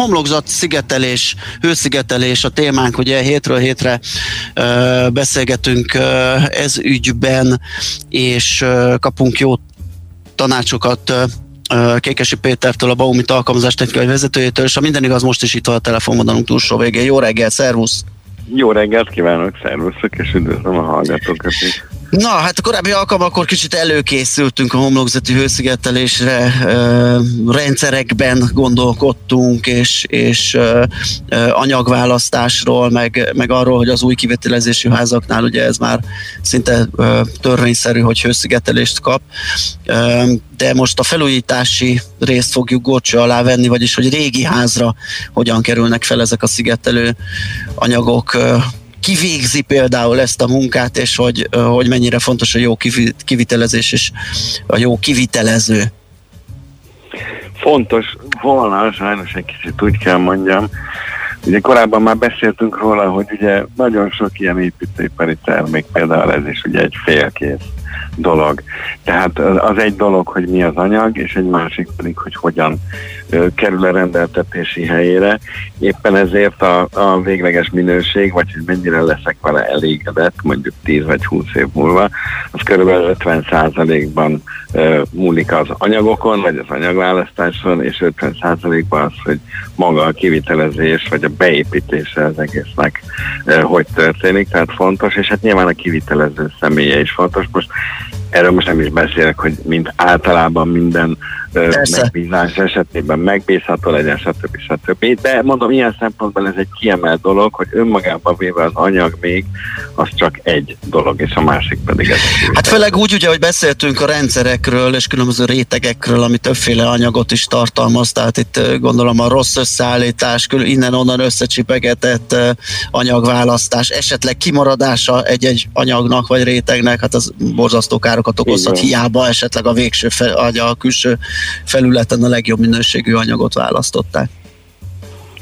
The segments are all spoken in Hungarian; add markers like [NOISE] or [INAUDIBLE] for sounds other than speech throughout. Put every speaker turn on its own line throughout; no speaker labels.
homlokzat szigetelés, hőszigetelés a témánk, ugye hétről hétre ö, beszélgetünk ö, ez ügyben, és ö, kapunk jó tanácsokat ö, Kékesi Pétertől, a Baumit alkalmazás technikai vezetőjétől, és a minden igaz, most is itt van a telefonvonalunk túlsó végén. Jó reggel, szervusz!
Jó reggelt kívánok, szervuszok, és üdvözlöm a hallgatókat is.
Na, hát a korábbi alkalmakkor kicsit előkészültünk a homlokzati hőszigetelésre, rendszerekben gondolkodtunk, és, és anyagválasztásról, meg, meg arról, hogy az új kivételezésű házaknál ugye ez már szinte törvényszerű, hogy hőszigetelést kap. de most a felújítási részt fogjuk górcső alá venni, vagyis hogy régi házra hogyan kerülnek fel ezek a szigetelő anyagok, kivégzi például ezt a munkát, és hogy, hogy mennyire fontos a jó kivitelezés és a jó kivitelező?
Fontos. Volna, sajnos egy kicsit úgy kell mondjam, Ugye korábban már beszéltünk róla, hogy ugye nagyon sok ilyen építőipari termék, például ez is ugye egy félkész dolog. Tehát az egy dolog, hogy mi az anyag, és egy másik pedig, hogy hogyan kerül a rendeltetési helyére. Éppen ezért a, a végleges minőség, vagy hogy mennyire leszek vele elégedett, mondjuk 10 vagy 20 év múlva, az körülbelül 50%-ban múlik az anyagokon, vagy az anyagválasztáson, és 50%-ban az, hogy maga a kivitelezés, vagy a beépítése az egésznek hogy történik, tehát fontos, és hát nyilván a kivitelező személye is fontos. Most erről most nem is beszélek, hogy mint általában minden. Megbízás esetében megbízható legyen, stb. stb. De mondom, ilyen szempontból ez egy kiemelt dolog, hogy önmagában véve az anyag még, az csak egy dolog, és a másik pedig ez.
Hát főleg úgy, ugye, hogy beszéltünk a rendszerekről és különböző rétegekről, ami többféle anyagot is tartalmaz, tehát itt gondolom a rossz összeállítás, innen-onnan összecsipegetett anyagválasztás, esetleg kimaradása egy-egy anyagnak vagy rétegnek, hát az borzasztó károkat okozhat, hiába esetleg a végső, fel, a külső felületen a legjobb minőségű anyagot választották.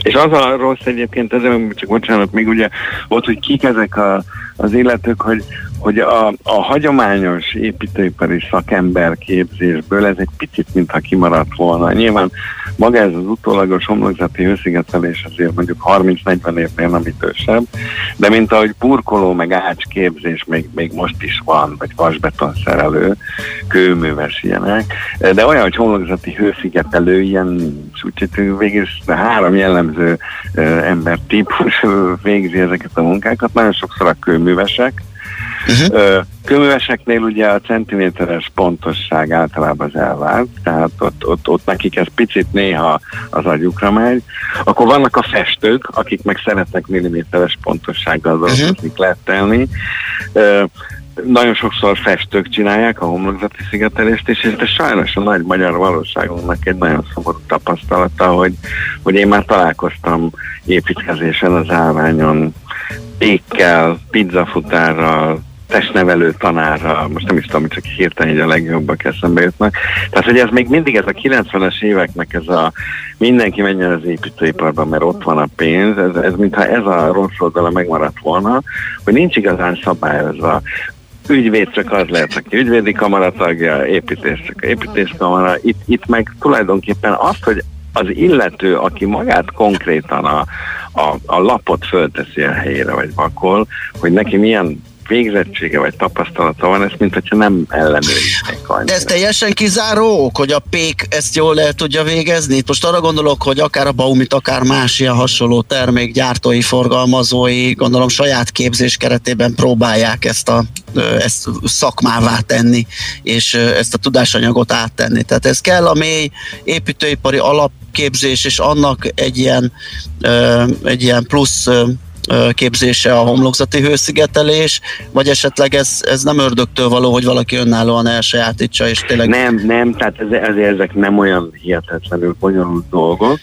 És az a rossz egyébként, ez csak bocsánat, még ugye volt, hogy kik ezek a, az illetők, hogy hogy a, a hagyományos építőipari szakember képzésből ez egy picit mintha kimaradt volna. Nyilván maga ez az utólagos homlokzati hőszigetelés azért mondjuk 30-40 évnél nem idősebb, de mint ahogy burkoló meg ácsképzés még, még most is van, vagy vasbeton szerelő, kőműves ilyenek, de olyan, hogy homlokzati hőszigetelő, ilyen úgyhogy végül három jellemző ember típus végzi ezeket a munkákat, nagyon sokszor a kőművesek, Uh-huh. Kőműveseknél ugye a centiméteres pontosság általában az elvált, tehát ott, ott, ott nekik ez picit néha az agyukra megy. Akkor vannak a festők, akik meg szeretnek milliméteres pontossággal dolgozni, uh-huh. lettelni. Nagyon sokszor festők csinálják a homlokzati szigetelést, és ez sajnos a nagy magyar valóságunknak egy nagyon szomorú tapasztalata, hogy, hogy én már találkoztam építkezésen az állványon pékkel, pizzafutárral, testnevelő tanárra, most nem is tudom, csak hirtelen így a legjobbak eszembe jutnak. Tehát, hogy ez még mindig ez a 90-es éveknek ez a mindenki menjen az építőiparban, mert ott van a pénz, ez, ez mintha ez a rossz oldala megmaradt volna, hogy nincs igazán szabályozva ügyvéd csak az lehet, aki ügyvédi kamara tagja, építés csak építéskamara. Itt, itt meg tulajdonképpen azt, hogy az illető, aki magát konkrétan a, a, a lapot fölteszi a helyére, vagy vakol, hogy neki milyen végzettsége vagy tapasztalata van, ezt mint hogyha nem ellenőriznék
De ez teljesen kizáró hogy a pék ezt jól el tudja végezni? Most arra gondolok, hogy akár a Baumit, akár más ilyen hasonló termék gyártói, forgalmazói, gondolom saját képzés keretében próbálják ezt a ezt szakmává tenni, és ezt a tudásanyagot áttenni. Tehát ez kell a mély építőipari alapképzés, és annak egy ilyen, egy ilyen plusz képzése a homlokzati hőszigetelés, vagy esetleg ez, ez nem ördögtől való, hogy valaki önállóan elsajátítsa, és tényleg...
Nem, nem, tehát ez, ezért ezek nem olyan hihetetlenül bonyolult dolgok,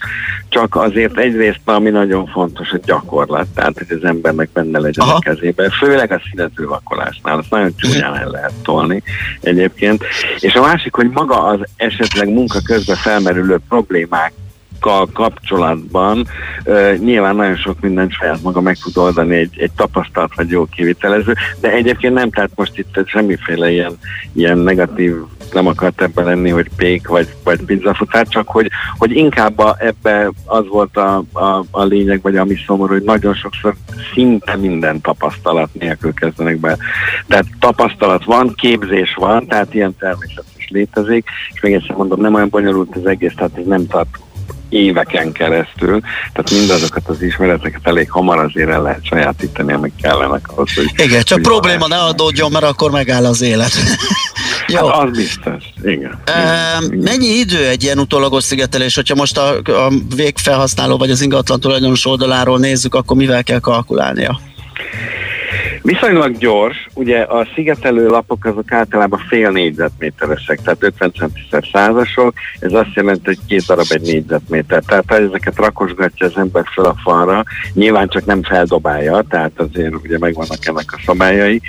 csak azért egyrészt, ami nagyon fontos, a gyakorlat, tehát hogy az embernek benne legyen Aha. a kezében, főleg a színetővakolásnál, azt nagyon csúnyán el lehet tolni egyébként, és a másik, hogy maga az esetleg munka közben felmerülő problémák kapcsolatban uh, nyilván nagyon sok mindent saját maga meg tud oldani egy, egy tapasztalt vagy jó kivitelező, de egyébként nem, tehát most itt semmiféle ilyen, ilyen negatív nem akart ebben lenni, hogy pék vagy, vagy pizzafutár, csak hogy, hogy inkább a, ebbe az volt a, a, a lényeg, vagy ami szomorú, hogy nagyon sokszor szinte minden tapasztalat nélkül kezdenek be. Tehát tapasztalat van, képzés van, tehát ilyen természetes létezik, és még egyszer mondom, nem olyan bonyolult az egész, tehát ez nem tart éveken keresztül, tehát mindazokat az ismereteket elég hamar azért el lehet sajátítani, amik kellenek ahhoz, hogy...
Igen, csak hogy probléma ne adódjon, mert akkor megáll az élet. [LAUGHS]
Jó. Hát az biztos, igen.
E, mennyi idő egy ilyen utólagos szigetelés? Hogyha most a, a végfelhasználó vagy az ingatlan tulajdonos oldaláról nézzük, akkor mivel kell kalkulálnia?
Viszonylag gyors, ugye a szigetelő lapok azok általában fél négyzetméteresek, tehát 50 centiszer százasok, ez azt jelenti, hogy két darab egy négyzetméter. Tehát ha ezeket rakosgatja az ember fel a falra, nyilván csak nem feldobálja, tehát azért ugye megvannak ennek a szabályai.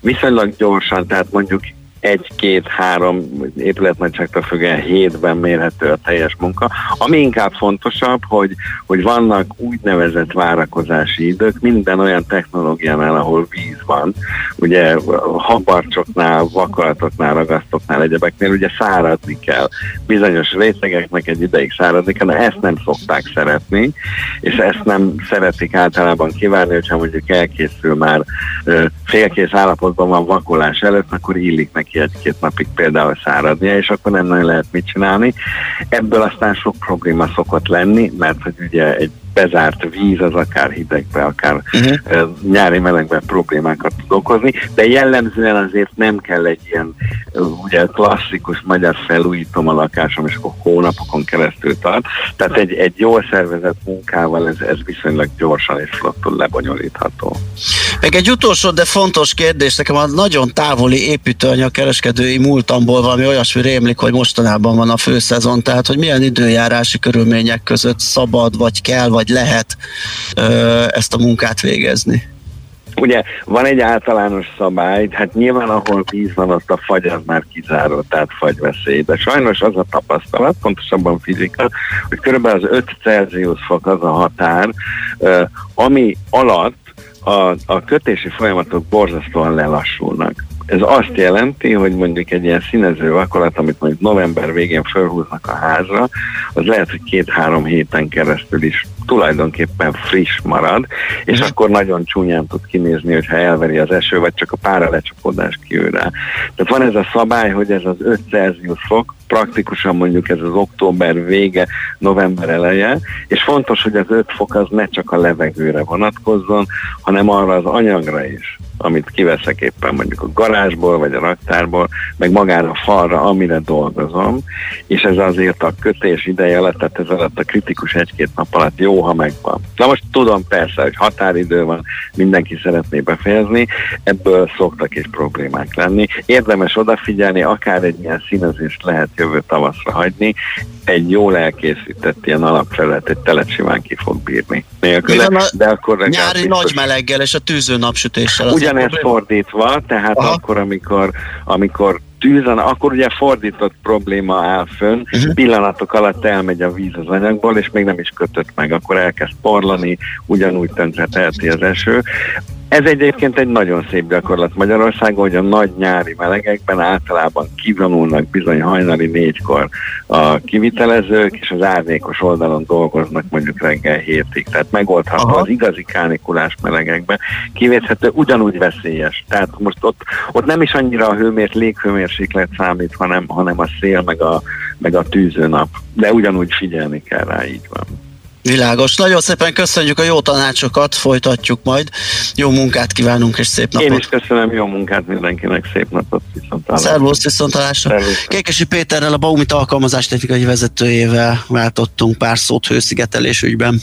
Viszonylag gyorsan, tehát mondjuk egy-két-három épületnagyságtól függően hétben mérhető a teljes munka. Ami inkább fontosabb, hogy, hogy vannak úgynevezett várakozási idők minden olyan technológiánál, ahol víz van. Ugye habarcsoknál, vakalatoknál, ragasztoknál, egyebeknél ugye száradni kell. Bizonyos rétegeknek egy ideig száradni kell, de ezt nem szokták szeretni, és ezt nem szeretik általában kivárni, hogyha mondjuk elkészül már félkész állapotban van vakolás előtt, akkor illik neki neki egy-két napig például száradnia, és akkor nem nagyon lehet mit csinálni. Ebből aztán sok probléma szokott lenni, mert hogy ugye egy bezárt víz az akár hidegbe, akár uh-huh. nyári melegben problémákat tud okozni, de jellemzően azért nem kell egy ilyen ugye klasszikus magyar felújítom a lakásom, és akkor hónapokon keresztül tart. Tehát egy, egy jól szervezett munkával ez, ez viszonylag gyorsan és flottul lebonyolítható.
Meg egy utolsó, de fontos kérdés, nekem a nagyon távoli építőanyag kereskedői múltamból valami olyasmi rémlik, hogy mostanában van a főszezon, tehát hogy milyen időjárási körülmények között szabad, vagy kell, vagy lehet ö, ezt a munkát végezni.
Ugye van egy általános szabály, hát nyilván ahol víz van, ott a fagy az már kizáró, tehát fagyveszély. De sajnos az a tapasztalat, pontosabban fizika, hogy kb. az 5 Celsius fok az a határ, ami alatt a, a kötési folyamatok borzasztóan lelassulnak. Ez azt jelenti, hogy mondjuk egy ilyen színező vakolat, amit mondjuk november végén felhúznak a házra, az lehet, hogy két-három héten keresztül is tulajdonképpen friss marad, és akkor nagyon csúnyán tud kinézni, hogyha elveri az eső, vagy csak a pára lecsapódás kiül rá. Tehát van ez a szabály, hogy ez az 5 Celsius fok, praktikusan mondjuk ez az október vége, november eleje, és fontos, hogy az 5 fok az ne csak a levegőre vonatkozzon, hanem arra az anyagra is amit kiveszek éppen mondjuk a garázsból, vagy a raktárból, meg magára a falra, amire dolgozom, és ez azért a kötés ideje alatt, tehát ez alatt a kritikus egy-két nap alatt jó, ha megvan. Na most tudom persze, hogy határidő van, mindenki szeretné befejezni, ebből szoktak is problémák lenni. Érdemes odafigyelni, akár egy ilyen színezést lehet jövő tavaszra hagyni, egy jól elkészített ilyen alapfelület, egy telet simán ki fog bírni nélküle,
de akkor... Nyári nagy meleggel és a tűző napsütéssel.
Ugyanez fordítva, tehát Aha. akkor, amikor, amikor tűzan, akkor ugye fordított probléma áll fönn, uh-huh. pillanatok alatt elmegy a víz az anyagból, és még nem is kötött meg, akkor elkezd porlani, ugyanúgy tönkre teheti az eső. Ez egyébként egy nagyon szép gyakorlat Magyarországon, hogy a nagy nyári melegekben általában kivonulnak bizony hajnali négykor a kivitelezők, és az árnyékos oldalon dolgoznak mondjuk reggel hétig. Tehát megoldható Aha. az igazi kánikulás melegekben. Kivéthető ugyanúgy veszélyes. Tehát most ott, ott nem is annyira a hőmért, léghőmérséklet számít, hanem, hanem a szél meg a, meg a tűzőnap. De ugyanúgy figyelni kell rá, így van.
Világos. Nagyon szépen köszönjük a jó tanácsokat, folytatjuk majd. Jó munkát kívánunk, és szép napot.
Én is köszönöm, jó munkát mindenkinek, szép napot,
viszontalásra. Szervusz, viszontalásra. Kékesi Péterrel, a Baumit alkalmazás technikai vezetőjével váltottunk pár szót hőszigetelés ügyben.